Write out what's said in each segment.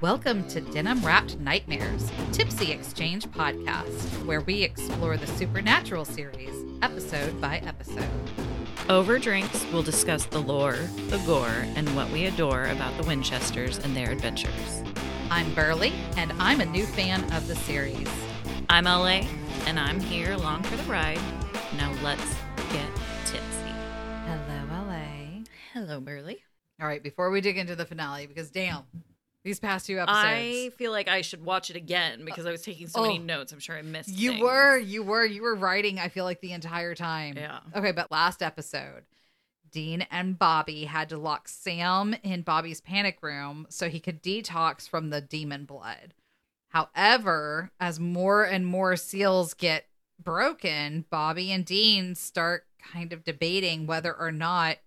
Welcome to Denim Wrapped Nightmares, Tipsy Exchange podcast, where we explore the supernatural series episode by episode. Over drinks, we'll discuss the lore, the gore, and what we adore about the Winchesters and their adventures. I'm Berly, and I'm a new fan of the series. I'm LA, and I'm here along for the ride. Now let's get tipsy. Hello, LA. Hello, Berly. All right, before we dig into the finale, because damn, these past two episodes. I feel like I should watch it again because I was taking so many Oh. notes. I'm sure I missed. You things. were, you were, you were writing, I feel like the entire time. Yeah. Okay, but last episode, Dean and Bobby had to lock Sam in Bobby's panic room so he could detox from the demon blood. However, as more and more seals get broken, Bobby and Dean start kind of debating whether or not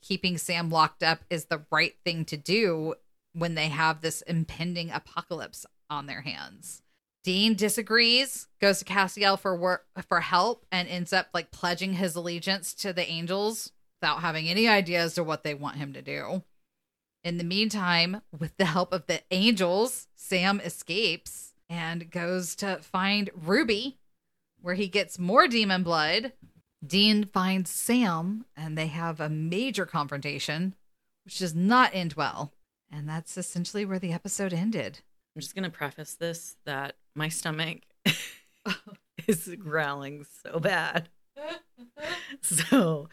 keeping Sam locked up is the right thing to do when they have this impending apocalypse on their hands. Dean disagrees, goes to Castiel for work for help, and ends up like pledging his allegiance to the angels without having any idea as to what they want him to do. In the meantime, with the help of the angels, Sam escapes and goes to find Ruby, where he gets more demon blood. Dean finds Sam, and they have a major confrontation, which does not end well. And that's essentially where the episode ended. I'm just gonna preface this that my stomach is growling so bad. So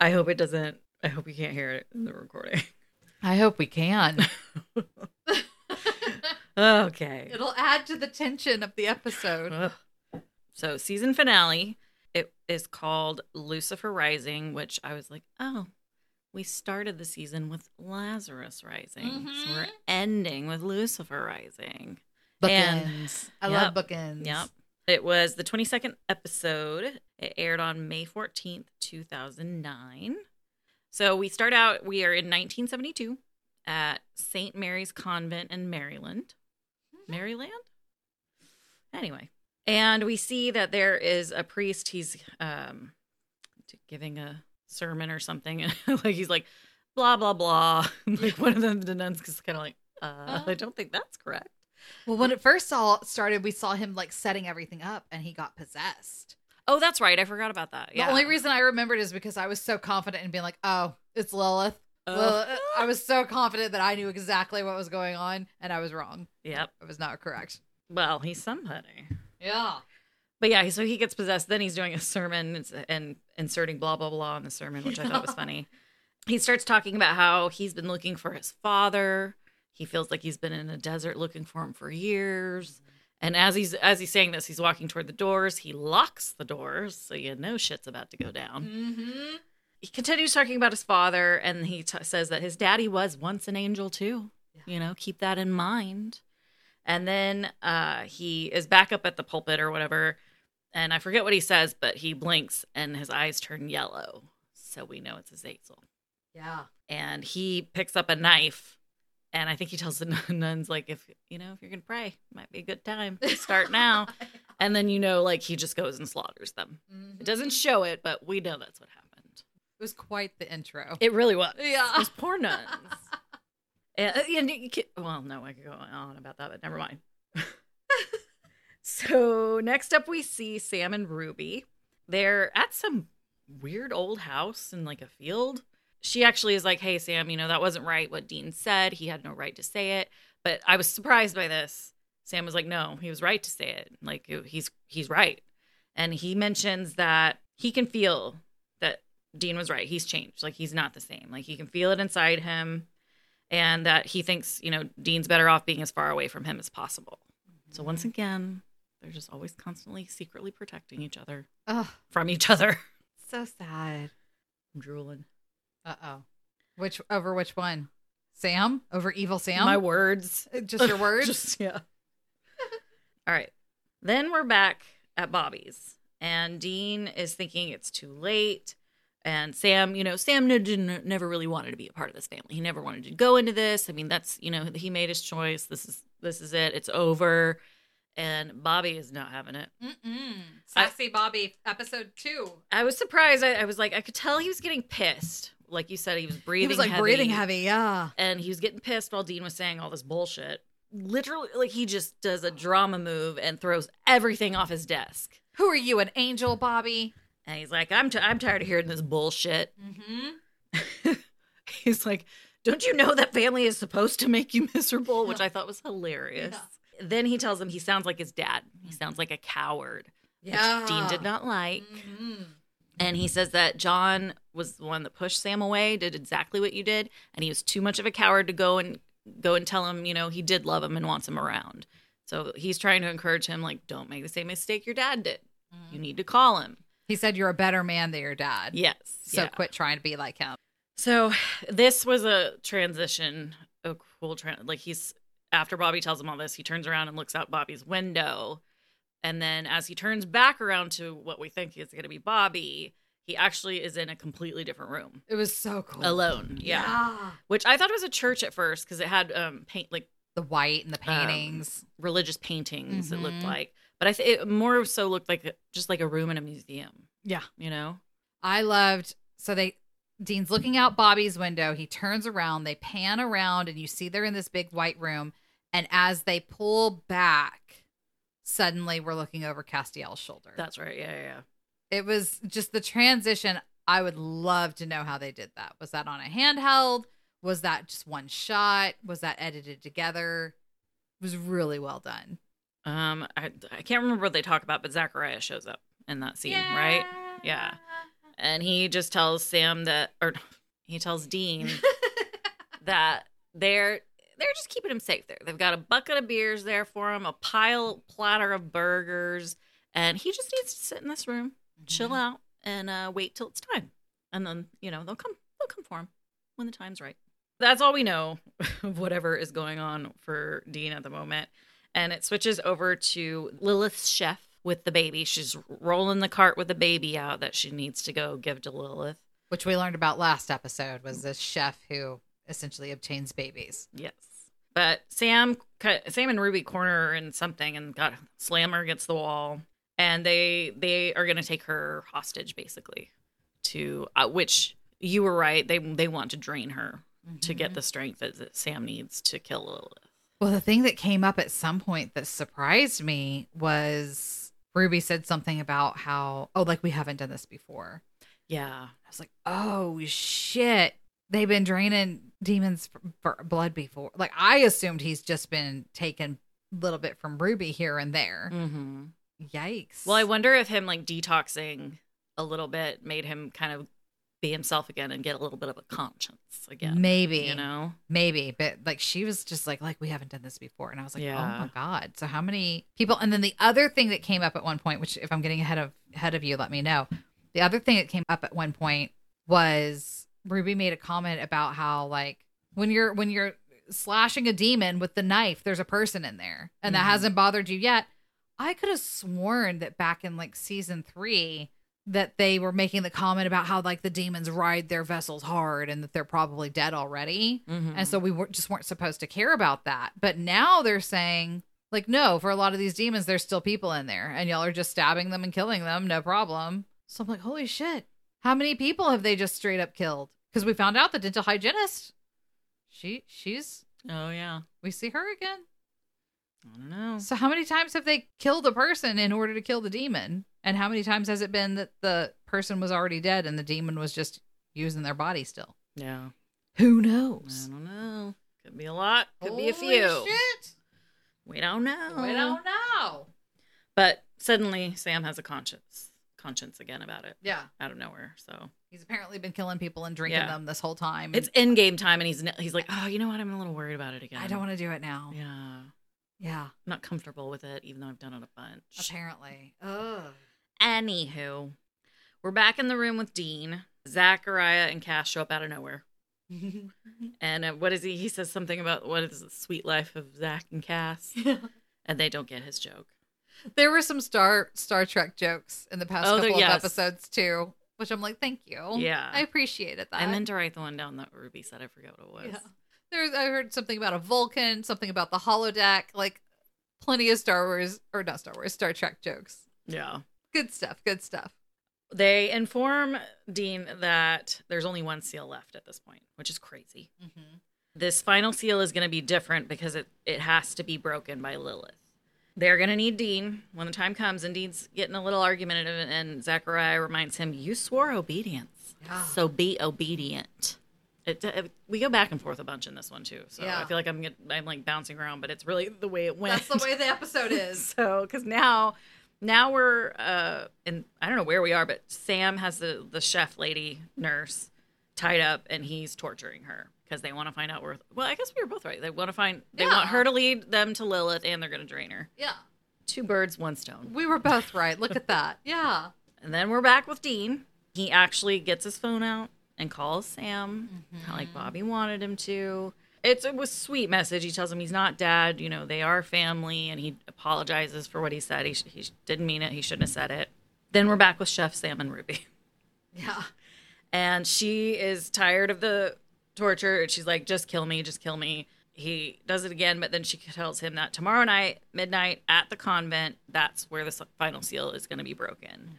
I hope it doesn't. I hope you can't hear it in the recording. I hope we can. Okay. It'll add to the tension of the episode. Ugh. So season finale, it is called Lucifer Rising, which I was like, oh, we started the season with Lazarus Rising, so we're Mhm. ending with Lucifer Rising. Bookends. I love Yep. bookends. Yep. It was the 22nd episode. It aired on May 14th, 2009. So we start out, we are in 1972 at St. Mary's Convent in Maryland. Maryland? Anyway. And we see that there is a priest. He's um, giving a sermon or something. And like he's like, blah, blah, blah. like one of them, the nuns is kind of like, uh, I don't think that's correct. Well, when it first all started, we saw him like setting everything up, and he got possessed. Oh, that's right. I forgot about that. Yeah. The only reason I remembered is because I was so confident in being like, "Oh, it's Lilith." Oh. Lilith. I was so confident that I knew exactly what was going on, and I was wrong. Yep. I was not correct. Well, he's somebody. Yeah. But yeah, so he gets possessed. Then he's doing a sermon and, inserting blah, blah, blah in the sermon, which I thought was funny. He starts talking about how he's been looking for his father. He feels like he's been in a desert looking for him for years. And as he's as he's saying this, he's walking toward the doors. He locks the doors, so you know shit's about to go down. Mm-hmm. He continues talking about his father, and he t- says that his daddy was once an angel too. You know, keep that in mind. And then uh, he is back up at the pulpit or whatever, and I forget what he says, but he blinks and his eyes turn yellow, so we know it's a Azazel. Yeah. And he picks up a knife, and I think he tells the nuns like, if you know, if you're gonna pray, might be a good time to start now. and then you know, like he just goes and slaughters them. Mhm. It doesn't show it, but we know that's what happened. It was quite the intro. It really was. Yeah. Those poor nuns. and, and you ca- well, no, I could go on about that, but never mind. So next up, we see Sam and Ruby. They're at some weird old house in like a field. She actually is like, "Hey, Sam, you know that wasn't right. What Dean said, he had no right to say it." But I was surprised by this. Sam was like, "No, he was right to say it. Like he's he's right." And he mentions that he can feel that Dean was right. He's changed. Like he's not the same. Like he can feel it inside him and that he thinks, you know, Dean's better off being as far away from him as possible. So once again, they're just always constantly secretly protecting each other Oh, from each other. so sad. I'm drooling. Uh oh. Which over which one? Sam over evil Sam. My words. Just your words. Just- yeah. All right. Then we're back at Bobby's, and Dean is thinking it's too late. And Sam, you know, Sam didn't, never really wanted to be a part of this family. He never wanted to go into this. I mean, that's you know, he made his choice. This is this is it. It's over. And Bobby is not having it. Mm-mm. Sassy Bobby, episode two. I was surprised. I, I was like, I could tell he was getting pissed. Like you said, he was breathing. he was like heavy, breathing heavy. Yeah. and he was getting pissed while Dean was saying all this bullshit. literally like he just does a drama move and throws everything off his desk. Who are you, an angel, Bobby? And he's like, "I'm t- I'm tired of hearing this bullshit." Mm-hmm. he's like, "Don't you know that family is supposed to make you miserable?" Which I thought was hilarious. Then he tells him he sounds like his dad. He sounds like a coward, which Dean did not like. Mm-hmm. And he says that John was the one that pushed Sam away, did exactly what you did, and he was too much of a coward to go and go and tell him, you know, he did love him and wants him around. So he's trying to encourage him, like, don't make the same mistake your dad did. You need to call him. He said you're a better man than your dad. Yes. So yeah. quit trying to be like him. So this was a transition, a cool trend. Like he's after Bobby tells him all this, he turns around and looks out Bobby's window, and then as he turns back around to what we think is going to be Bobby, he actually is in a completely different room It was so cool. alone. Yeah, which I thought it was a church at first because it had um paint like The white and the Um, paintings. religious paintings. It looked Mhm. like, but I think it more so looked like a, just like a room in a museum. yeah. You know? I loved so they Dean's looking out Bobby's window. He turns around, they pan around, and you see they're in this big white room. And as they pull back, suddenly we're looking over Castiel's shoulder. That's right. Yeah, yeah. yeah. it was just the transition. I would love to know how they did that. Was that on a handheld? Was that just one shot? Was that edited together? It was really well done. Um, I, I can't remember what they talk about, but Zachariah shows up in that scene, right? Yeah. And he just tells Sam that, or he tells Dean that they're they're just keeping him safe there. They've got a bucket of beers there for him, a pile platter of burgers, and he just needs to sit in this room, chill Mm-hmm. out, and uh, wait till it's time. And then you know they'll come they'll come for him when the time's right. That's all we know of whatever is going on for Dean at the moment. And it switches over to Lilith's chef with the baby. She's rolling the cart with the baby out that she needs to go give to Lilith. Which we learned about last episode was this chef who essentially obtains babies. Yes. But Sam, Sam and Ruby corner in something and got slam her against the wall, and they they are going to take her hostage basically, to uh, which you were right. They they want to drain her to get the strength that, that Sam needs to kill Lilith. Well, the thing that came up at some point that surprised me was Ruby said something about how, oh, like we haven't done this before. Yeah. I was like, oh shit. They've been draining demons for, for blood before. Like I assumed he's just been taking a little bit from Ruby here and there. Mm-hmm. Yikes. Well, I wonder if him like detoxing a little bit made him kind of be himself again and get a little bit of a conscience again. maybe, You know? maybe, but like she was just like, like we haven't done this before, and I was like, oh my god. So how many people? And then the other thing that came up at one point, which if I'm getting ahead of ahead of you, let me know. The other thing that came up at one point was Ruby made a comment about how like when you're when you're slashing a demon with the knife, there's a person in there, and that Mhm. hasn't bothered you yet. I could have sworn that back in like season three that they were making the comment about how like the demons ride their vessels hard and that they're probably dead already. Mhm. And so we were, just weren't supposed to care about that. But now they're saying, like, no, for a lot of these demons, there's still people in there, and y'all are just stabbing them and killing them, no problem. So I'm like, holy shit. How many people have they just straight up killed? Because we found out the dental hygienist, she she's Oh, yeah. we see her again. I don't know. So how many times have they killed a person in order to kill the demon? And how many times has it been that the person was already dead and the demon was just using their body still? Yeah. Who knows? I don't know. Could be a lot. Could be a Holy few. Shit. We don't know. We don't know. But suddenly Sam has a conscience conscience again about it Yeah. out of nowhere. So He's apparently been killing people and drinking Yeah. them this whole time. it's in game time, and he's he's like, oh, you know what? I'm a little worried about it again. I don't want to do it now. Yeah, Yeah. I'm not comfortable with it, even though I've done it a bunch. Apparently. Ugh. Anywho, we're back in the room with Dean. Zachariah and Cass show up out of nowhere. And uh, what is he? He says something about what is the sweet life of Zach and Cass, and they don't get his joke. There were some Star Star Trek jokes in the past Oh, there- couple yes. of episodes too, which I'm like, thank you. Yeah. I appreciated that. I meant to write the one down that Ruby said. I forgot what it was. Yeah. There's I heard something about a Vulcan, something about the holodeck, like plenty of Star Wars or not Star Wars, Star Trek jokes. yeah. Good stuff. Good stuff. They inform Dean that there's only one seal left at this point, which is crazy. Mm-hmm. this final seal is going to be different because it, it has to be broken by Lilith. They're going to need Dean when the time comes, and Dean's getting a little argumentative, and Zachariah reminds him, You swore obedience. Yeah. So be obedient. It, it- we go back and forth a bunch in this one, too. So Yeah. I feel like I'm, get, I'm like bouncing around, but it's really the way it went. That's the way the episode is. so because now now we're uh in i don't know where we are but sam has the the chef lady nurse tied up and he's torturing her because they want to find out where well i guess we were both right they want to find they Yeah. want her to lead them to lilith and they're going to drain her Yeah. two birds one stone We were both right. Look at that. Yeah. and then we're back with dean he actually gets his phone out and calls sam kinda like mm-hmm. bobby wanted him to it's it was a sweet message he tells him he's not dad you know they are family and he apologizes for what he said he, sh- he sh- didn't mean it he shouldn't have said it then we're back with chef sam and ruby Yeah. and she is tired of the torture. And she's like just kill me just kill me. He does it again but then she tells him that tomorrow night midnight at the convent that's where the final seal is going to be broken.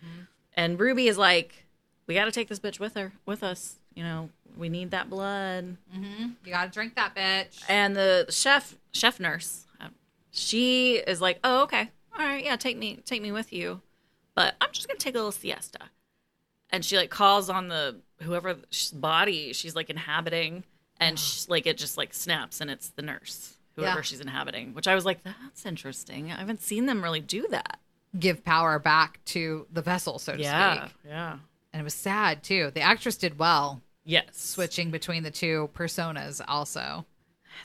And ruby is like we got to take this bitch with her with us. You know we need that blood. You gotta drink that bitch. and the chef chef nurse uh, she is like oh okay. All right yeah take me take me with you. But i'm just gonna take a little siesta and she like calls on the whoever body she's like inhabiting and sh like it just like snaps and it's the nurse whoever Yeah. she's inhabiting which i was like that's interesting i haven't seen them really do that Give power back to the vessel, so to speak. yeah And it was sad too. The actress did well yes switching between the two personas also.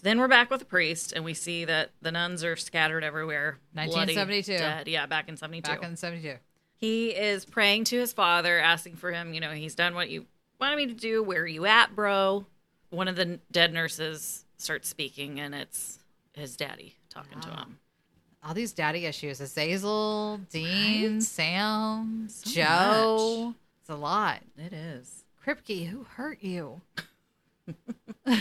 Then we're back with the priest, and we see that the nuns are scattered everywhere. bloody, 1972. dead. Yeah, back in 72. Back in 72. He is praying to his father, asking for him. You know, he's done what you wanted me to do. Where are you at, bro? One of the dead nurses starts speaking, and it's his daddy talking to him. All these daddy issues. Azazel, Dean, Right? Sam, So Joe. It's a lot. It is. Kripke, who hurt you?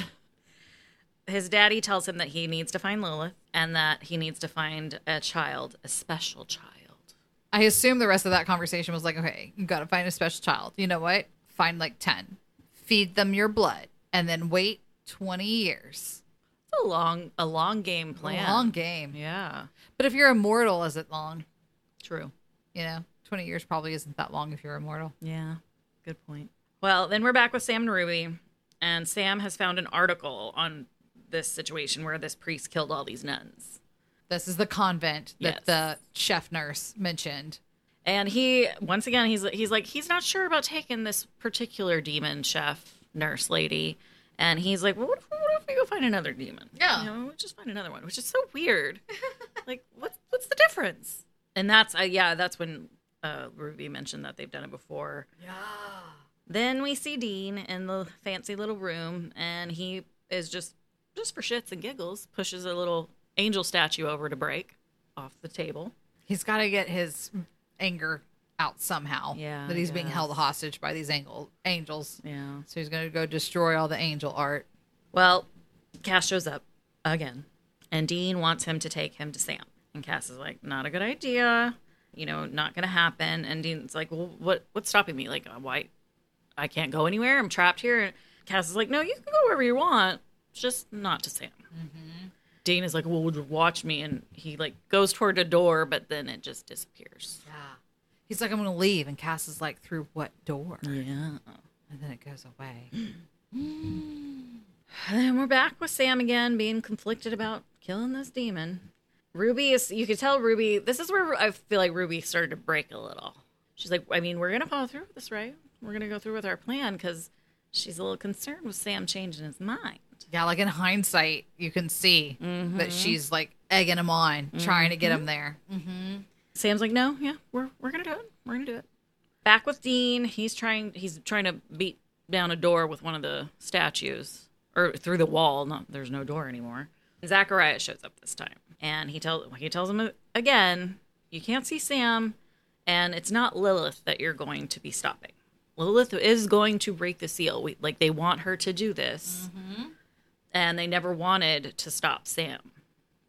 His daddy tells him that he needs to find Lilith and that he needs to find a child, a special child. I assume the rest of that conversation was like, okay, you got to find a special child. You know what? Find like 10. Feed them your blood and then wait 20 years. It's a long, a long game plan. Long game. Yeah, But if you're immortal, is it long? true. You know, 20 years probably isn't that long if you're immortal. Yeah, good point. Well, then we're back with Sam and Ruby, and Sam has found an article on this situation where this priest killed all these nuns. This is the convent that Yes. the chef nurse mentioned. And he once again he's he's like he's not sure about taking this particular demon chef nurse lady. And he's like, well, what if, what if we go find another demon? Yeah. you know, we'll just find another one, which is so weird. like, what's what's the difference? And that's uh, yeah, that's when uh, Ruby mentioned that they've done it before. Yeah. Then we see Dean in the fancy little room, and he is just just for shits and giggles pushes a little angel statue over to break off the table. He's got to get his anger out somehow. Yeah, That he's being held hostage by these angel, angels. Yeah. So he's going to go destroy all the angel art. Well, Cass shows up again, and Dean wants him to take him to Sam. And Cass is like, "Not a good idea. You know, not going to happen." And Dean's like, "Well, what what's stopping me? Like, why? I can't go anywhere. I'm trapped here." And Cass is like, "No, you can go wherever you want, just not to Sam." Dean is like, "Well, would you watch me?" And he like goes toward a door, but then it just disappears. Yeah. He's like, I'm going to leave. And Cass is like, through what door? Yeah. And then it goes away. And then we're back with Sam again, being conflicted about killing this demon. Ruby is, you could tell Ruby, this is where I feel like Ruby started to break a little. She's like, I mean, we're going to follow through with this, right? We're going to go through with our plan because she's a little concerned with Sam changing his mind. Yeah, like in hindsight, you can see Mm-hmm. that she's like egging him on, trying to get him mm-hmm. there. Mm-hmm. Sam's like, no, yeah, we're, we're going to do it. We're going to do it. Back with Dean, he's trying, he's trying to beat down a door with one of the statues or through the wall. Not, there's no door anymore. Zachariah shows up this time and he tells, he tells him again, you can't see Sam and it's not Lilith that you're going to be stopping. Lilith is going to break the seal. We, like they want her to do this, mm-hmm. And they never wanted to stop Sam.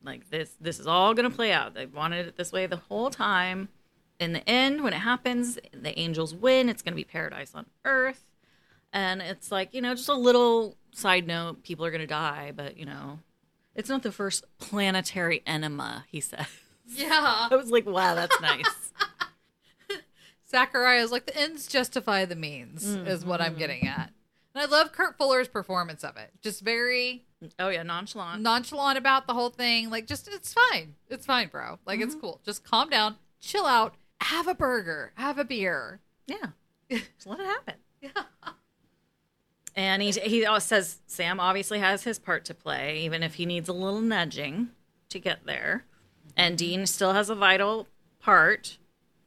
Like this, this is all going to play out. They wanted it this way the whole time. In the end, when it happens, the angels win. It's going to be paradise on earth, and it's like you know, just a little side note, people are going to die, but you know, it's not the first planetary enema, he said. Yeah. I was like, wow, that's nice. Zachariah's like the ends justify the means mm, is what I'm mm-hmm. getting at. And I love Kurt Fuller's performance of it. Just very oh, yeah, nonchalant. nonchalant about the whole thing. Like just it's fine. It's fine, bro. Like it's mm-hmm. cool. Just calm down, chill out, have a burger, have a beer. Yeah. Just let it happen. Yeah. And he he oh, always says Sam obviously has his part to play, even if he needs a little nudging to get there. And mm-hmm. Dean still has a vital part.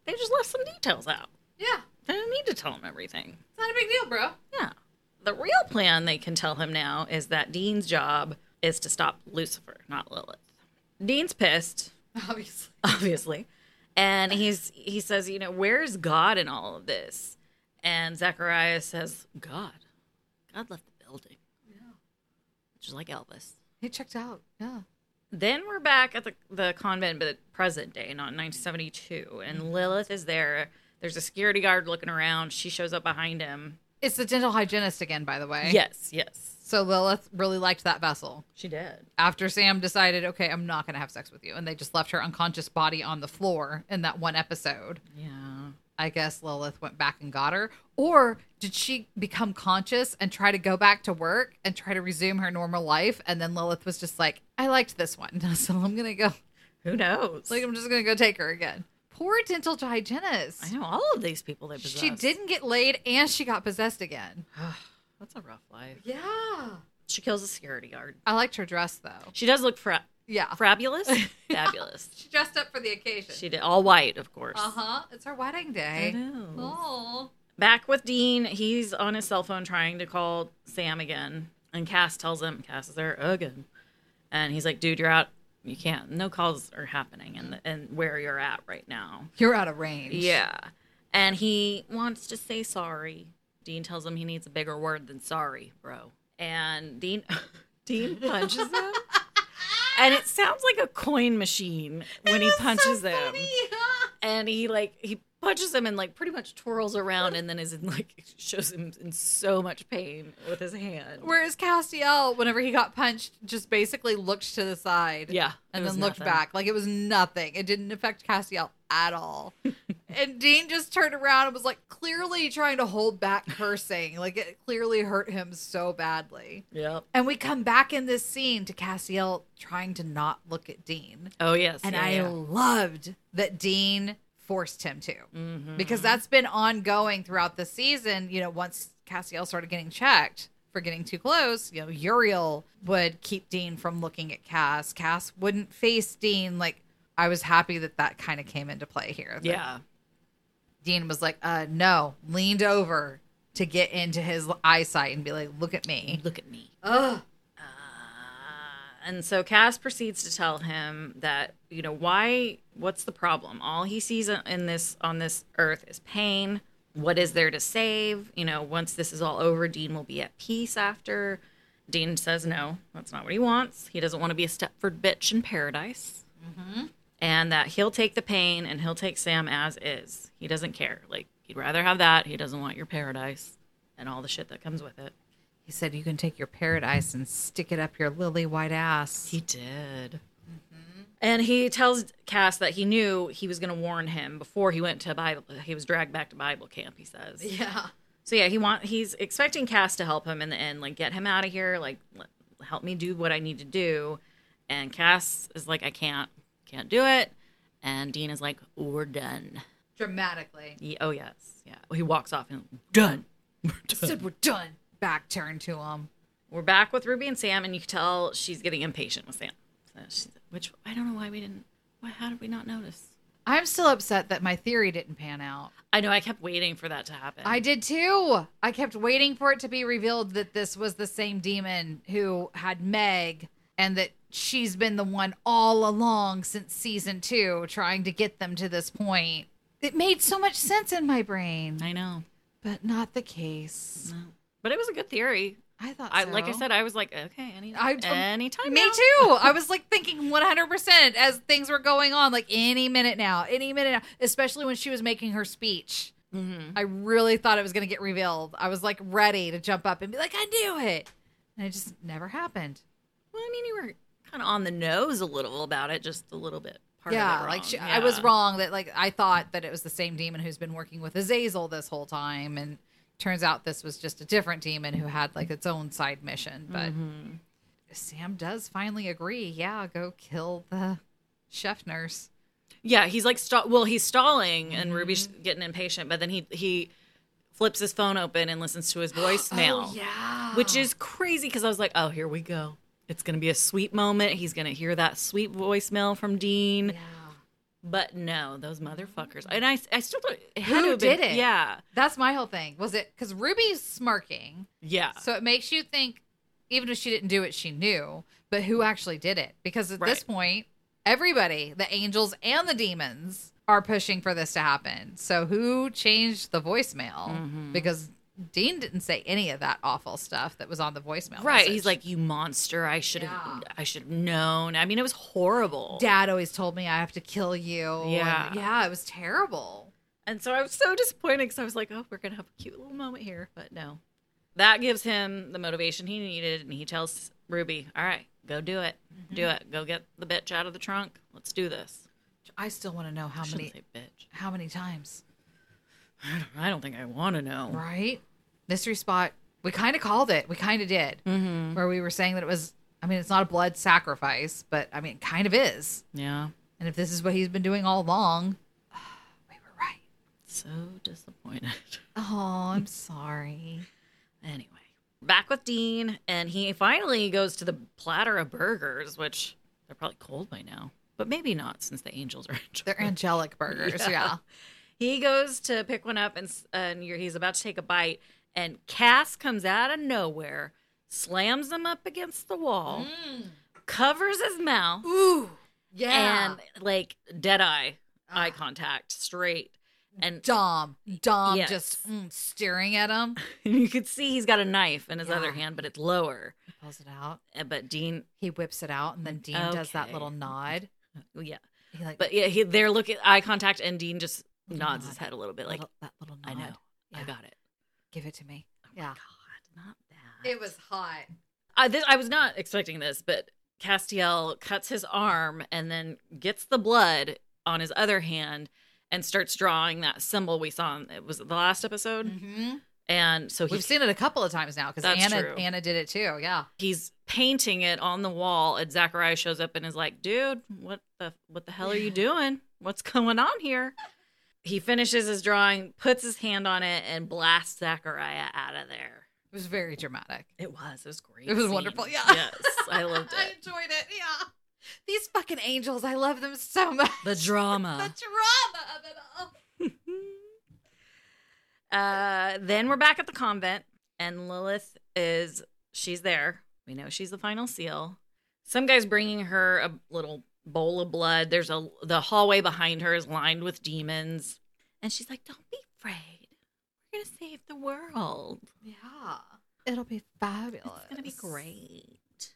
They just left some details out. Yeah. They didn't need to tell him everything. It's not a big deal, bro. Yeah. The real plan they can tell him now is that Dean's job is to stop Lucifer, not Lilith. Dean's pissed, Obviously. obviously. And he's he says, you know, where's God in all of this? And Zachariah says, God. God left the building. Yeah. Just like Elvis. He checked out. Yeah. Then we're back at the, the convent, but present day, not 1972. And Lilith is there. There's a security guard looking around. She shows up behind him. It's the dental hygienist again, by the way. Yes, yes. So Lilith really liked that vessel. She did. After Sam decided, okay, I'm not going to have sex with you. And they just left her unconscious body on the floor in that one episode. Yeah. I guess Lilith went back and got her. Or did she become conscious and try to go back to work and try to resume her normal life? And then Lilith was just like, I liked this one. So I'm going to go, Who knows? like, I'm just going to go take her again. Poor dental hygienist. I know all of these people they possess. She didn't get laid and she got possessed again. That's a rough life. Yeah. She kills a security guard. I liked her dress though. She does look fra- Yeah. fabulous. Fabulous. She dressed up for the occasion. She did all white, of course. Uh huh. It's her wedding day. know. Oh. Back with Dean, he's on his cell phone trying to call Sam again, and Cass tells him Cass is there again, and he's like, "Dude, you're out. You can't. No calls are happening, and and where you're at right now." You're out of range. Yeah, and he wants to say sorry. Dean tells him he needs a bigger word than sorry, bro. And Dean Dean punches him. And it sounds like a coin machine when he punches him. And he like he punches him and like pretty much twirls around and then is in like shows him in so much pain with his hand. Whereas Castiel, whenever he got punched, just basically looked to the side. Yeah, And then looked nothing. back. Like it was nothing. It didn't affect Castiel at all. and Dean just turned around and was like clearly trying to hold back cursing. Like it clearly hurt him so badly. Yeah. And we come back in this scene to Castiel trying to not look at Dean. Oh yes. And yeah, I yeah. loved that Dean forced him to Mm-hmm. because that's been ongoing throughout the season. You know, once Castiel started getting checked for getting too close, you know, Uriel would keep Dean from looking at Cass. Cass wouldn't face Dean. Like, I was happy that that kind of came into play here. Yeah. Dean was like, uh, no, leaned over to get into his eyesight and be like, look at me. Look at me. Ugh. And so Cass proceeds to tell him that you know why what's the problem? All he sees in this on this earth is pain. What is there to save? You know once this is all over dean will be at peace after. Dean says no that's not what he wants. He doesn't want to be a stepford bitch in paradise. Mm-hmm. And that he'll take the pain and he'll take sam as is. He doesn't care. Like he'd rather have that. He doesn't want your paradise and all the shit that comes with it He said, you can take your paradise and stick it up your lily white ass. He did. Mm-hmm. And he tells Cass that he knew he was going to warn him before he went to Bible. He was dragged back to Bible camp. He says. yeah. So yeah, he want he's expecting Cass to help him in the end, like get him out of here, like help me do what I need to do. And Cass is like, I can't, can't do it. And Dean is like, we're done. Dramatically. He, oh yes, yeah. Well, He walks off and done. We're done. said we're done. Back turn to him. We're back with Ruby and Sam, and you can tell she's getting impatient with Sam. So which I don't know why we didn't. Why? How did we not notice? I'm still upset that my theory didn't pan out. I know. I kept waiting for that to happen. I did too. I kept waiting for it to be revealed that this was the same demon who had Meg and that she's been the one all along since season two trying to get them to this point. It made so much sense in my brain, I know. but not the case. No. But it was a good theory. I thought I like I said, I was like, okay, any I- um, anytime. Me now. too. I was like thinking 100% as things were going on, like any minute now, any minute now, especially when she was making her speech. Mhm. I really thought it was going to get revealed. I was like ready to jump up and be like, I knew it. And it just never happened. Well, I mean, you were kind of on the nose a little about it, just a little bit. Part yeah, like she, Yeah. I was wrong that like I thought that it was the same demon who's been working with Azazel this whole time, and turns out this was just a different demon who had like its own side mission. But Mm-hmm. Sam does finally agree. Yeah, go kill the chef nurse. Yeah, he's like, sta- well, he's stalling, and Ruby's Mm-hmm. getting impatient, but then he he flips his phone open and listens to his voicemail. Oh, yeah, which is crazy because I was like, oh, here we go. It's going to be a sweet moment. He's going to hear that sweet voicemail from Dean. yeah. But no, those motherfuckers. And I, I still don't. It Who have been- did it? Yeah. That's my whole thing. Was it because Ruby's smirking? Yeah. So it makes you think, even if she didn't do it, she knew. But who actually did it? Because at this point, everybody, the angels and the demons, are pushing for this to happen. So who changed the voicemail? Mm-hmm. Because Dean didn't say any of that awful stuff that was on the voicemail. right. message. He's like, you monster. I should have. Yeah. I should have known. I mean, it was horrible. Dad always told me I have to kill you. Yeah. And yeah, it was terrible. And so I was so disappointed because I was like, oh, we're going to have a cute little moment here. But no. That gives him the motivation he needed. And he tells Ruby, all right, go do it. Mm-hmm. Do it. Go get the bitch out of the trunk. Let's do this. I still want to know how many say bitch. how many times. I don't, I don't think I want to know. Right? Mystery spot. We kind of called it. We kind of did. Mm-hmm. Where we were saying that it was, I mean, it's not a blood sacrifice, but I mean, it kind of is. Yeah. And if this is what he's been doing all along, we were right. So disappointed. Oh, I'm sorry. Anyway, back with Dean, and he finally goes to the platter of burgers, which they're probably cold by now, but maybe not since the angels are. They're angelic burgers. Yeah. yeah. He goes to pick one up, and and you're, he's about to take a bite, and Cass comes out of nowhere, slams him up against the wall, covers his mouth, Ooh. Yeah. and like dead eye, eye contact, straight, and Dom. Dom Yes. just mm, staring at him. you could see he's got a knife in his Yeah. other hand, but it's lower. He pulls it out. Uh, But Dean, He whips it out, and then Dean does that little nod. yeah, He like, but yeah, he, they're looking eye contact, and Dean just nods nod. his head a little bit, like little, that little nod. I know, I got it. Give it to me. Oh my Yeah. God, not that. It was hot. I, this, I was not expecting this, but Castiel cuts his arm and then gets the blood on his other hand and starts drawing that symbol we saw. In, it was the last episode, Mm-hmm. and so We've he's seen it a couple of times now because Anna true. Anna did it too. Yeah. he's painting it on the wall. And Zachariah shows up and is like, "Dude, what the what the hell are you doing? What's going on here?" He finishes his drawing, puts his hand on it, and blasts Zachariah out of there. It was very dramatic. It was. It was great. It was scene. wonderful, yeah. Yes, I loved it. I enjoyed it. Yeah. These fucking angels, I love them so much. The drama. the drama of it all. Uh, then we're back at the convent, and Lilith is she's there. We know she's the final seal. Some guy's bringing her a little bowl of blood. There's a the hallway behind her is lined with demons, and she's like, "Don't be afraid. We're gonna save the world. Yeah. It'll be fabulous. It's gonna be great."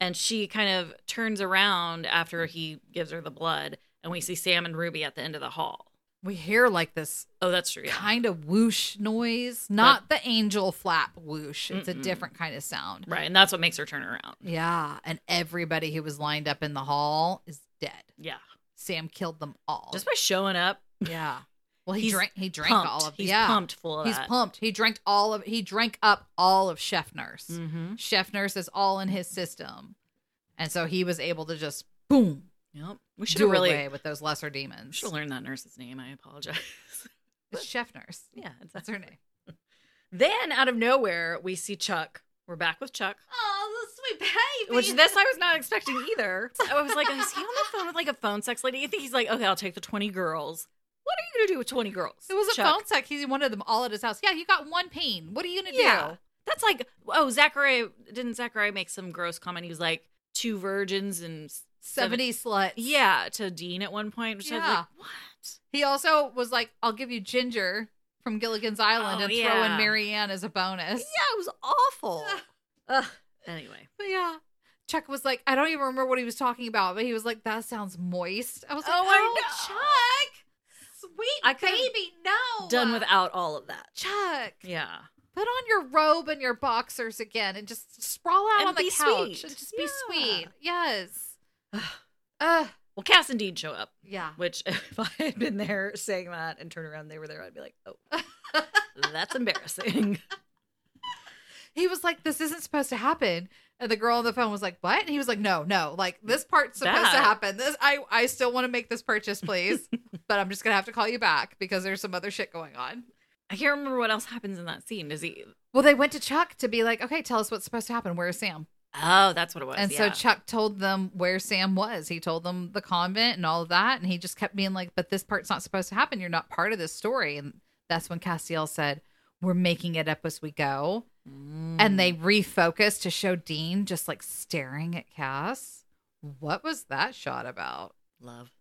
And she kind of turns around after he gives her the blood, and we see Sam and Ruby at the end of the hall. We hear like this Oh, that's true. Yeah. kind of whoosh noise, not the angel flap whoosh. It's a Mm-mm. different kind of sound. Right, and that's what makes her turn around. Yeah. And everybody who was lined up in the hall is dead. Yeah. Sam killed them all. Just by showing up, yeah. Well, he He's drank. He drank pumped. all of. He's yeah. pumped full of He's that. pumped. He drank all of. He drank up all of Chef Nurse. Mm-hmm. Chef Nurse is all in his system, and so he was able to just boom Yep. We should do really away with those lesser demons. should learned that nurse's name. I apologize. It's Chef Nurse. yeah, That's her name. Then out of nowhere, we see Chuck. We're back with Chuck, Oh, the sweet baby. which this I was not expecting either. I was like, is he on the phone with like a phone sex lady? You think he's like, okay, I'll take the twenty girls. What are you gonna do with twenty girls? It was a Chuck? phone sex. He wanted them all at his house. Yeah, you got one pain. What are you gonna Yeah. do? That's like, oh, Zachariah didn't Zachariah make some gross comment? He was like two virgins and seven- Seventy sluts. Yeah, to Dean at one point. Which I was Yeah. like, what? He also was like, "I'll give you Ginger from Gilligan's Island Oh, and throw in Mary Ann as a bonus." Yeah, it was awful. Ugh. Anyway, But yeah. Chuck was like, I don't even remember what he was talking about, but he was like, that sounds moist. I was like, Oh, oh. Chuck. Sweet I baby, no. done without all of that. Chuck. Yeah. put on your robe and your boxers again and just sprawl out And on the couch sweet. and just be sweet. Yes. uh, Well, Cass and Dean show up, yeah. which if I had been there saying that and turned around they were there, I'd be like, oh, that's embarrassing. he was like, "This isn't supposed to happen," and the girl on the phone was like, "What?" And he was like, "No, no, like this part's supposed to happen. This, I, I still want to make this purchase, please, but I'm just gonna have to call you back because there's some other shit going on." I can't remember what else happens in that scene. Does he? Well, they went to Chuck to be like, "Okay, tell us what's supposed to happen. Where's Sam?" Oh, that's what it was. And so. Chuck told them where Sam was. He told them the convent and all of that, and he just kept being like, "But this part's not supposed to happen. You're not part of this story." And that's when Castiel said, "We're making it up as we go." Mm. and they refocused to show Dean just like staring at Cass. What was that shot about? love,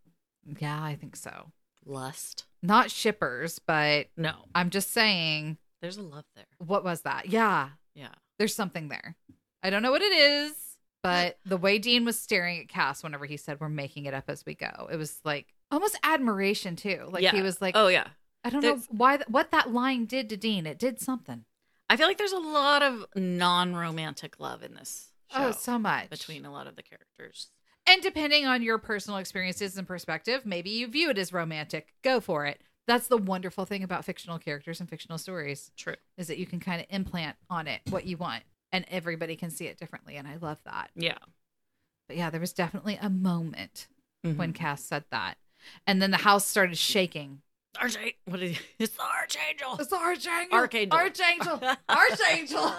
Yeah, I think so. lust. Not shippers, but No, I'm just saying, there's a love there. what was that? Yeah, Yeah. there's something there. I don't know what it is, but the way Dean was staring at Cass whenever he said, We're making it up as we go, it was like almost admiration too. Like he was like, oh yeah. I don't know why, th- what that line did to Dean. It did something. I feel like there's a lot of non-romantic love in this oh, show Oh, so much. between a lot of the characters. And depending on your personal experiences and perspective, maybe you view it as romantic. Go for it. That's the wonderful thing about fictional characters and fictional stories True. is that you can kind of implant on it what you want and everybody can see it differently and I love that. Yeah. But yeah, there was definitely a moment Mm-hmm. when Cass said that. And then the house started shaking. Archangel, what is it's the Archangel. It's the Archangel. Archangel. Archangel. Archangel.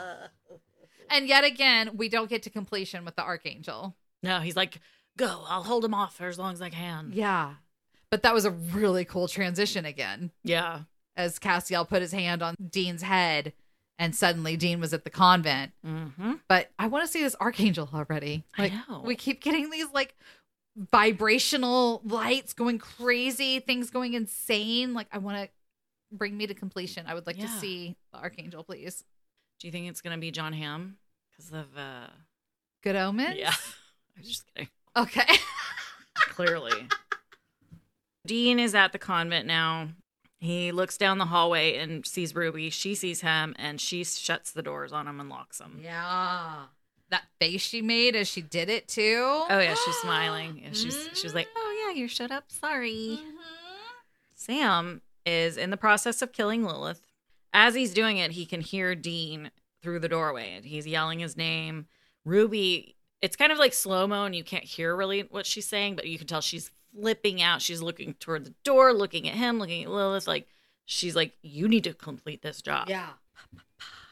And yet again, we don't get to completion with the Archangel. no, he's like, go. I'll hold him off for as long as I can. Yeah. But that was a really cool transition again. Yeah. as Castiel put his hand on Dean's head and suddenly Dean was at the convent. Mm-hmm. But I want to see this archangel already. I know. we keep getting these like vibrational lights going crazy, things going insane. Like I want to bring me to completion. I would like to see the archangel, please. Do you think it's gonna be John Hamm because of? uh Good omens. Yeah. I'm just kidding. Okay. Clearly. Dean is at the convent now. He looks down the hallway and sees Ruby. She sees him and she shuts the doors on him and locks him. yeah. That face she made as she did it too. Oh yeah, she's smiling. And she's she's mm-hmm. like, "Oh yeah, you shut up. Sorry." Mm-hmm. Sam is in the process of killing Lilith. As he's doing it, he can hear Dean through the doorway and he's yelling his name. Ruby, it's kind of like slow mo and you can't hear really what she's saying, but you can tell she's flipping out. She's looking toward the door, looking at him, looking at Lilith. Like, she's like, You need to complete this job. Yeah.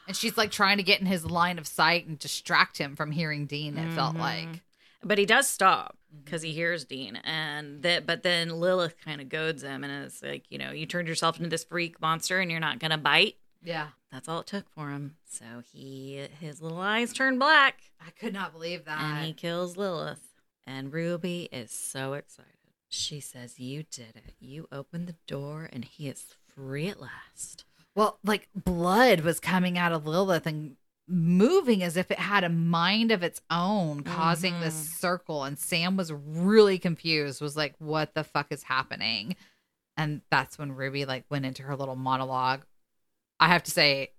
And she's like trying to get in his line of sight and distract him from hearing Dean, it felt Mhm. like. But he does stop because he hears Dean, and that. But then Lilith kind of goads him, and it's like, you know, you turned yourself into this freak monster, and you're not gonna bite. Yeah. That's all it took for him. So he, his little eyes turn black, I could not believe that. and he kills Lilith. And Ruby is so excited. She says, "You did it. You opened the door, and he is free at last." well, like blood was coming out of Lilith and moving as if it had a mind of its own, causing this Mhm. circle. And Sam was really confused, was like, what the fuck is happening? And that's when Ruby like went into her little monologue. I have to say,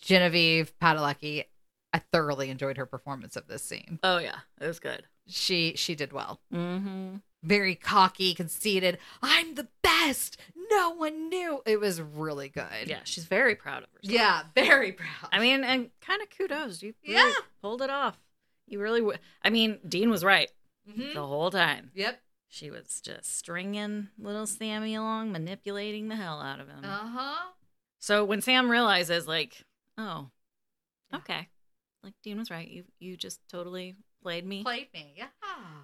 Genevieve Padalecki, I thoroughly enjoyed her performance of this scene. Oh yeah, it was good. She she did well. Mm-hmm. Very cocky, conceited. I'm the best. No one knew. It was really good. Yeah, she's very proud of herself. Yeah, very proud. I mean, and kind of kudos. You really Yeah. pulled it off. You really. W- I mean, Dean was right Mhm. the whole time. Yep. She was just stringing little Sammy along, manipulating the hell out of him. Uh huh. So when Sam realizes, like, oh, okay, like Dean was right. You you just totally played me. Played me. Yeah.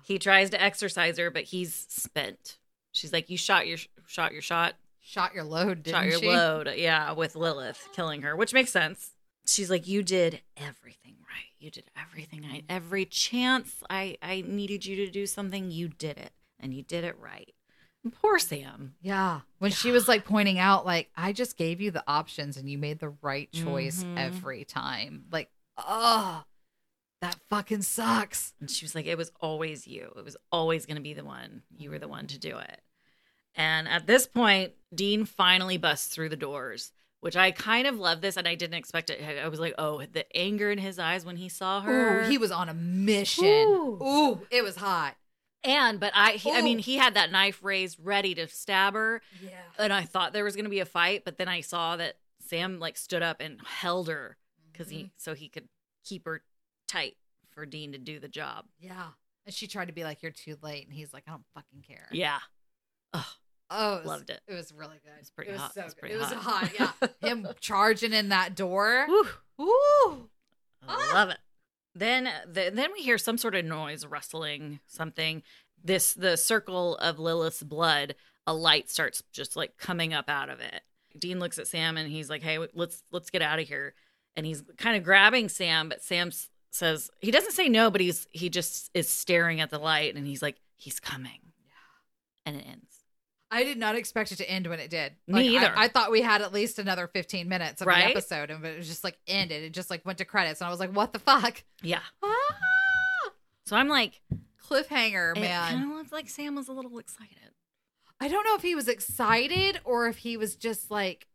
He tries to exorcise her, but he's spent. She's like, you shot your shot your shot, Shot your load, didn't shot your she? load, yeah, with Lilith killing her, which makes sense. She's like, you did everything right. You did everything. I every chance I I needed you to do something, you did it, and you did it right. And poor Sam. Yeah. When she was like pointing out, like, I just gave you the options and you made the right choice Mhm. every time. Like, oh, that fucking sucks. And she was like, it was always you. It was always going to be the one. You were the one to do it. And at this point, Dean finally busts through the doors, which I kind of love this, and I didn't expect it. I was like, oh, the anger in his eyes when he saw her. Ooh, he was on a mission. Ooh. Ooh, it was hot. and but I, he, I mean, he had that knife raised, ready to stab her, Yeah. and I thought there was going to be a fight, but then I saw that Sam like stood up and held her because Mm-hmm. he so he could keep her tight for Dean to do the job. Yeah. And she tried to be like, "You're too late," and he's like, "I don't fucking care." Yeah. Oh, it was, Loved it. It was really good. It's pretty it was hot. So It's good. pretty it was hot. Yeah. Him charging in that door. Whew. Ooh. I love it. Then, the, then we hear some sort of noise, rustling, something. This the circle of Lilith's blood. A light starts just like coming up out of it. Dean looks at Sam and he's like, "Hey, let's let's get out of here." And he's kind of grabbing Sam, but Sam s- says he doesn't say no, but he's he just is staring at the light and he's like, "He's coming." And it ends. I did not expect it to end when it did. Me Like, I- either. I, thought we had at least another 15 minutes of Right? the episode, and it was just like ended. It just like went to credits, and I was like, "What the fuck?" Yeah. Ah! So I'm like, Cliffhanger, it man. kind of looked like Sam was a little excited. I don't know if he was excited or if he was just like,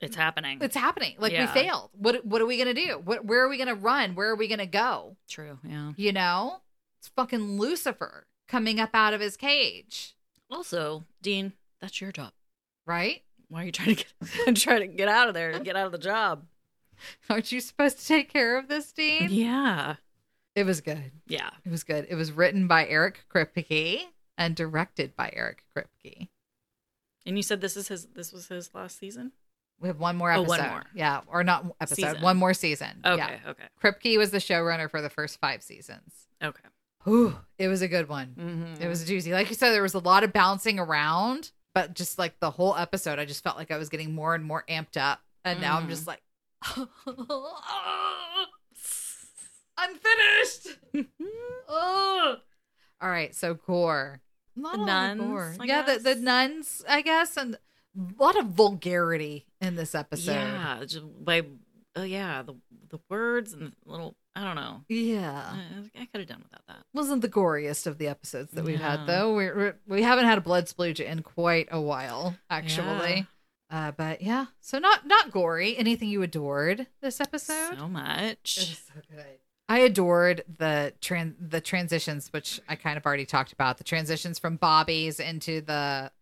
It's happening. "It's happening. Like Yeah. we failed. What What are we gonna do? What Where are we gonna run? Where are we gonna go? true. Yeah. You know, it's fucking Lucifer coming up out of his cage, Also, Dean, that's your job. right? Why are you trying to get trying to get out of there and get out of the job? Aren't you supposed to take care of this, Dean? Yeah. It was good. Yeah. It was good. It was written by Eric Kripke and directed by Eric Kripke. And you said this is his this was his last season? We have one more Oh, episode. one more. Yeah, or not episode. Season. One more season. Okay, Yeah. okay. Kripke was the showrunner for the first five seasons. Okay. Ooh, it was a good one. Mm-hmm. It was doozy. Like you said, there was a lot of bouncing around, but just like the whole episode, I just felt like I was getting more and more amped up. And now I'm Mhm. just like, unfinished. Ugh. All right, so gore. Not The a lot of nuns, gore. Yeah, the, the nuns, I guess, and a lot of vulgarity in this episode. Yeah, by oh yeah, the the words and the little I don't know. Yeah. I, I could have done without that. Wasn't the goriest of the episodes that we've had, though. We're, we haven't had a blood splooge in quite a while, actually. Uh, but yeah, so not not gory. Anything you adored this episode? So much. It was so good. I adored the tran- the transitions, which I kind of already talked about. The transitions from Bobby's into the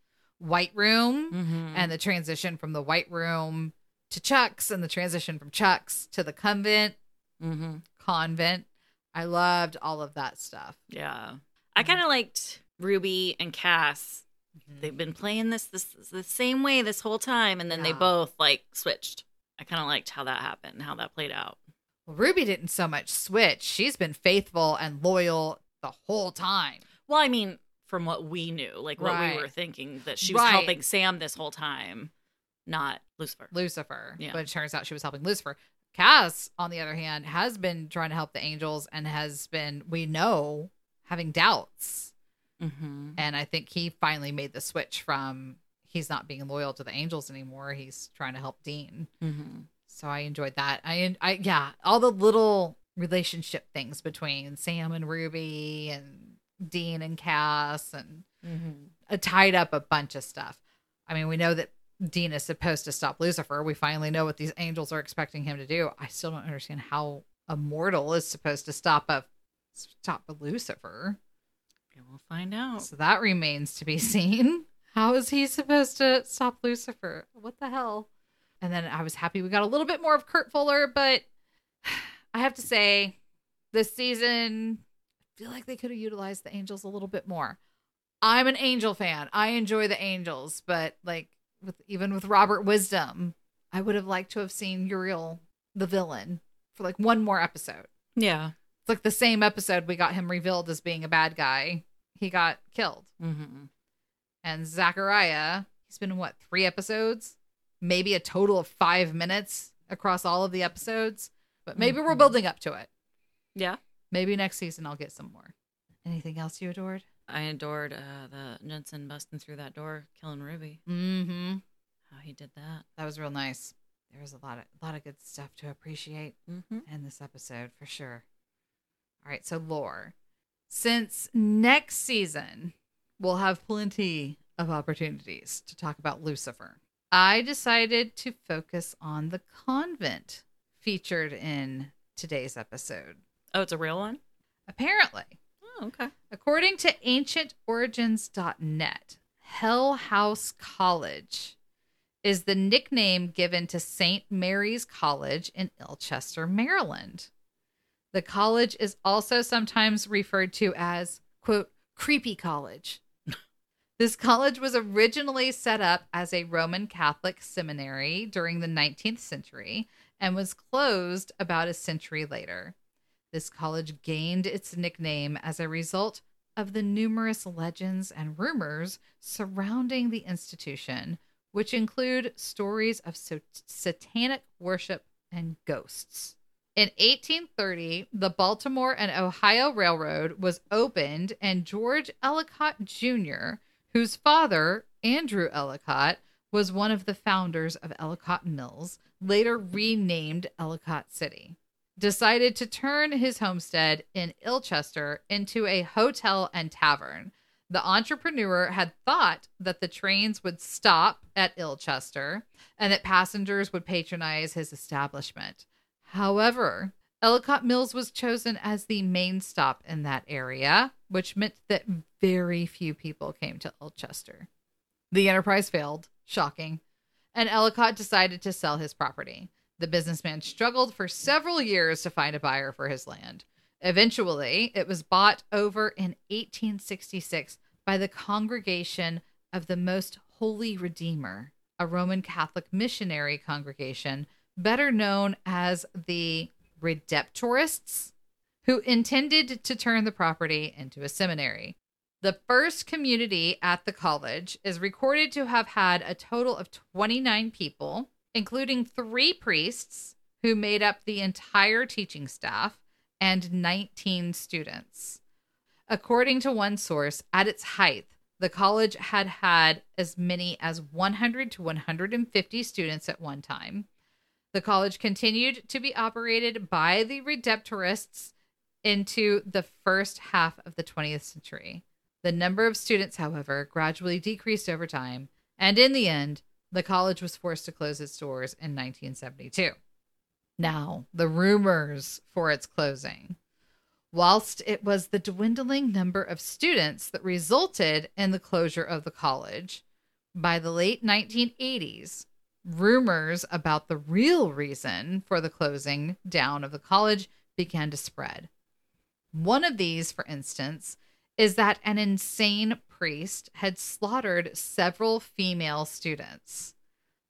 white room, Mhm. and the transition from the white room to Chuck's, and the transition from Chuck's to the convent Mhm. convent. I loved all of that stuff. Yeah. I kind of liked Ruby and Cass. They've been playing this this the same way this whole time, and then they both like switched. I kind of liked how that happened, how that played out. Well, Ruby didn't so much switch. She's been faithful and loyal the whole time. Well, I mean, from what we knew, like what Right. we were thinking, that she was Right. helping Sam this whole time, not Lucifer. Lucifer. Yeah. But it turns out she was helping Lucifer. Cass, on the other hand, has been trying to help the angels and has been, we know, having doubts. Mm-hmm. And I think he finally made the switch from he's not being loyal to the angels anymore. He's trying to help Dean. Mm-hmm. So I enjoyed that. I, I, yeah, all the little relationship things between Sam and Ruby and Dean and Cass and Mm-hmm. tied up a bunch of stuff. I mean, we know that Dean is supposed to stop Lucifer. We finally know what these angels are expecting him to do. I still don't understand how a mortal is supposed to stop a stop a Lucifer. We'll find out. So that remains to be seen. How is he supposed to stop Lucifer? What the hell? And then I was happy we got a little bit more of Kurt Fuller, but I have to say, this season, feel like they could have utilized the angels a little bit more. I'm an angel fan. I enjoy the angels, but like with even with Robert Wisdom, I would have liked to have seen Uriel, the villain, for like one more episode. Yeah. It's like the same episode we got him revealed as being a bad guy. He got killed. Mm-hmm. And Zachariah, he's been in what, three episodes? Maybe a total of five minutes across all of the episodes. But maybe we're Mhm. building up to it. Yeah. Maybe next season I'll get some more. Anything else you adored? I adored uh, the Jensen busting through that door, killing Ruby. Mm-hmm. How he did that. That was real nice. There was a lot of a lot of good stuff to appreciate Mm-hmm. in this episode for sure. All right, so lore. Since next season we'll have plenty of opportunities to talk about Lucifer. I decided to focus on the convent featured in today's episode. Oh, it's a real one? Apparently, Oh, okay. according to ancientorigins.net, Hell House College is the nickname given to St. Mary's College in Ilchester, Maryland. The college is also sometimes referred to as, quote, creepy college. this college was originally set up as a Roman Catholic seminary during the 19th century and was closed about a century later. This college gained its nickname as a result of the numerous legends and rumors surrounding the institution, which include stories of satanic worship and ghosts. In 1830, the Baltimore and Ohio Railroad was opened, and George Ellicott Jr., whose father, Andrew Ellicott, was one of the founders of Ellicott Mills, later renamed Ellicott City, decided to turn his homestead in Ilchester into a hotel and tavern. The entrepreneur had thought that the trains would stop at Ilchester and that passengers would patronize his establishment. However, Ellicott Mills was chosen as the main stop in that area, which meant that very few people came to Ilchester. The enterprise failed, shocking, and Ellicott decided to sell his property. The businessman struggled for several years to find a buyer for his land. Eventually, it was bought over in 1866 by the Congregation of the Most Holy Redeemer, a Roman Catholic missionary congregation better known as the Redemptorists, who intended to turn the property into a seminary. The first community at the college is recorded to have had a total of 29 people, including three priests who made up the entire teaching staff and 19 students. According to one source, at its height, the college had had as many as 100 to 150 students at one time. The college continued to be operated by the Redemptorists into the first half of the 20th century. The number of students, however, gradually decreased over time, and in the end, the college was forced to close its doors in 1972. Now, the rumors for its closing. Whilst it was the dwindling number of students that resulted in the closure of the college, by the late 1980s, rumors about the real reason for the closing down of the college began to spread. One of these, for instance, is that an insane priest had slaughtered several female students.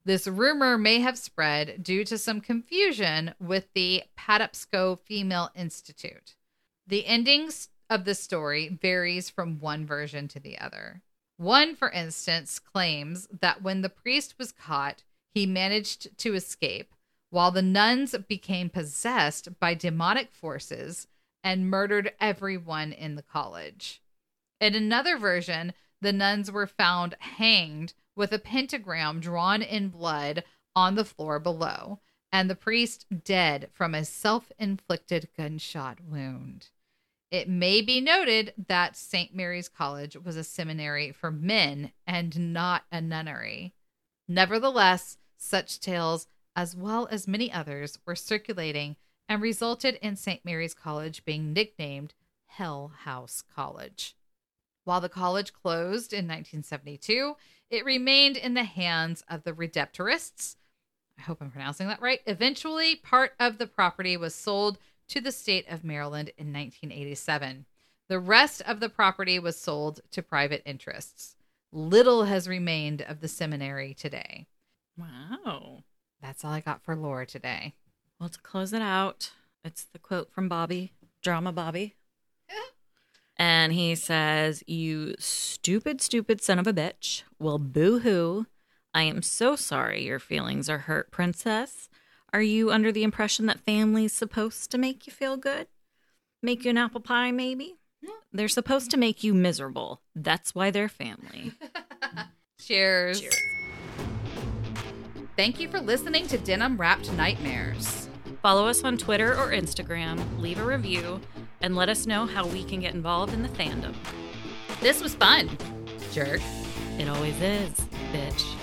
This rumor may have spread due to some confusion with the Patapsco Female Institute. The endings of the story varies from one version to the other. One, for instance, claims that when the priest was caught, he managed to escape, while the nuns became possessed by demonic forces and murdered everyone in the college. In another version, the nuns were found hanged with a pentagram drawn in blood on the floor below, and the priest dead from a self inflicted gunshot wound. It may be noted that St. Mary's College was a seminary for men and not a nunnery. Nevertheless, such tales, as well as many others, were circulating and resulted in St. Mary's College being nicknamed Hell House College. While the college closed in 1972, it remained in the hands of the Redemptorists. I hope I'm pronouncing that right. Eventually, part of the property was sold to the state of Maryland in 1987. The rest of the property was sold to private interests. Little has remained of the seminary today. Wow. That's all I got for lore today. Well, to close it out, it's the quote from Bobby, Drama Bobby. And he says, You stupid, stupid son of a bitch. Well, boo hoo. I am so sorry your feelings are hurt, princess. Are you under the impression that family's supposed to make you feel good? Make you an apple pie, maybe? They're supposed to make you miserable. That's why they're family. Cheers. Cheers. Thank you for listening to Denim Wrapped Nightmares. Follow us on Twitter or Instagram, leave a review, and let us know how we can get involved in the fandom. This was fun. Jerk. It always is, bitch.